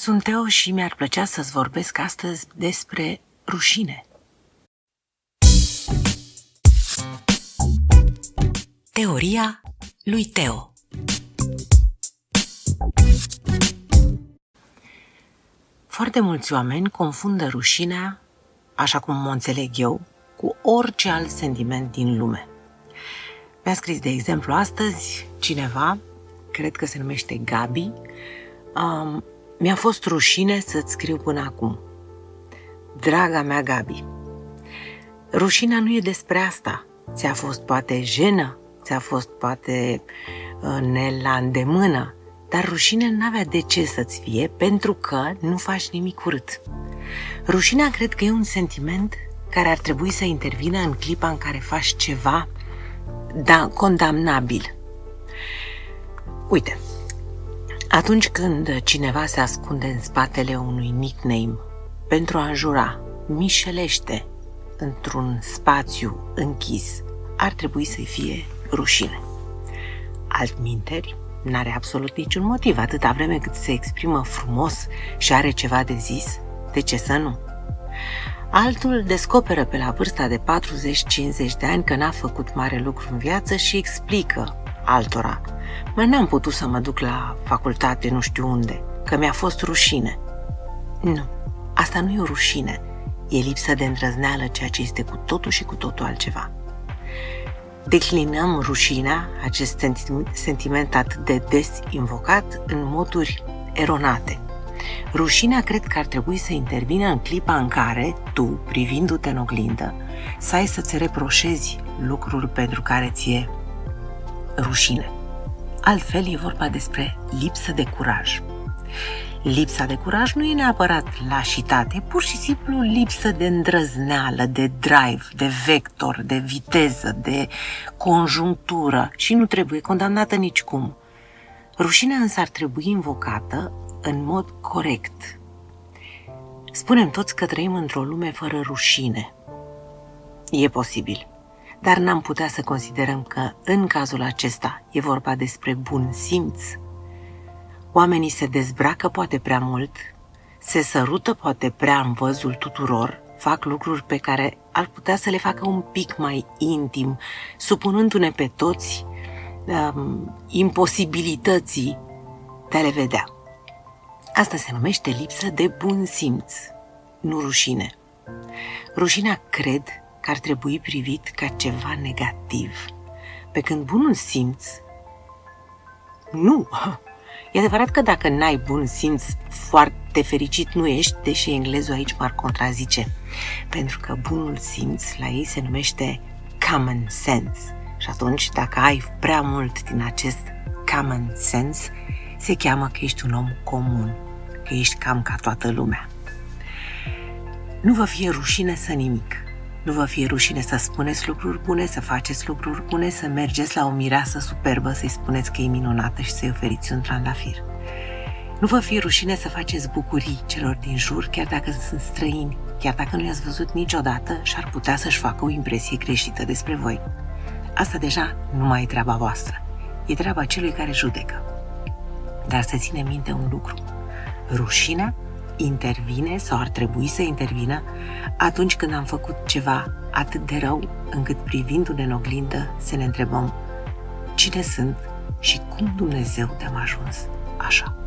Sunt Teo și mi-ar plăcea să-ți vorbesc astăzi despre rușine. Teoria lui Teo Foarte mulți oameni confundă rușinea, așa cum o înțeleg eu, cu orice alt sentiment din lume. Mi-a scris, de exemplu, astăzi cineva, cred că se numește Gabi, um, mi-a fost rușine să-ți scriu până acum. Draga mea Gabi, rușinea nu e despre asta. Ți-a fost poate jenă, ți-a fost poate uh, ne la îndemână, dar rușine nu avea de ce să-ți fie pentru că nu faci nimic urât. Rușinea cred că e un sentiment care ar trebui să intervină în clipa în care faci ceva da, condamnabil. Uite, atunci când cineva se ascunde în spatele unui nickname pentru a înjura, mișelește într-un spațiu închis, ar trebui să-i fie rușine. Altminteri, n-are absolut niciun motiv, atâta vreme cât se exprimă frumos și are ceva de zis, de ce să nu? Altul descoperă pe la vârsta de 40-50 de ani că n-a făcut mare lucru în viață și explică altora – Mă, n-am putut să mă duc la facultate nu știu unde, că mi-a fost rușine. Nu, asta nu e o rușine, e lipsă de îndrăzneală, ceea ce este cu totul și cu totul altceva. Declinăm rușinea, acest sentiment atât de des invocat, în moduri eronate. Rușinea cred că ar trebui să intervină în clipa în care tu, privindu-te în oglindă, să ai să-ți reproșezi lucruri pentru care ți-e rușine. Altfel e vorba despre lipsă de curaj. Lipsa de curaj nu e neapărat lașitate, e pur și simplu lipsă de îndrăzneală, de drive, de vector, de viteză, de conjunctură și nu trebuie condamnată nicicum. Rușinea însă ar trebui invocată în mod corect. Spunem toți că trăim într-o lume fără rușine. E posibil dar n-am putea să considerăm că în cazul acesta e vorba despre bun simț. Oamenii se dezbracă poate prea mult, se sărută poate prea în văzul tuturor, fac lucruri pe care ar putea să le facă un pic mai intim, supunându-ne pe toți um, imposibilității de a le vedea. Asta se numește lipsă de bun simț, nu rușine. Rușinea, cred, că ar trebui privit ca ceva negativ. Pe când bunul simț, nu. E adevărat că dacă n-ai bun simț, foarte fericit nu ești, deși englezul aici m-ar contrazice. Pentru că bunul simț la ei se numește common sense. Și atunci, dacă ai prea mult din acest common sense, se cheamă că ești un om comun, că ești cam ca toată lumea. Nu vă fie rușine să nimic. Nu vă fie rușine să spuneți lucruri bune, să faceți lucruri bune, să mergeți la o mireasă superbă, să-i spuneți că e minunată și să-i oferiți un trandafir. Nu vă fie rușine să faceți bucurii celor din jur, chiar dacă sunt străini, chiar dacă nu i-ați văzut niciodată și ar putea să-și facă o impresie greșită despre voi. Asta deja nu mai e treaba voastră. E treaba celui care judecă. Dar să ține minte un lucru. Rușinea intervine sau ar trebui să intervină atunci când am făcut ceva atât de rău încât privindu-ne în oglindă să ne întrebăm cine sunt și cum Dumnezeu te-am ajuns așa.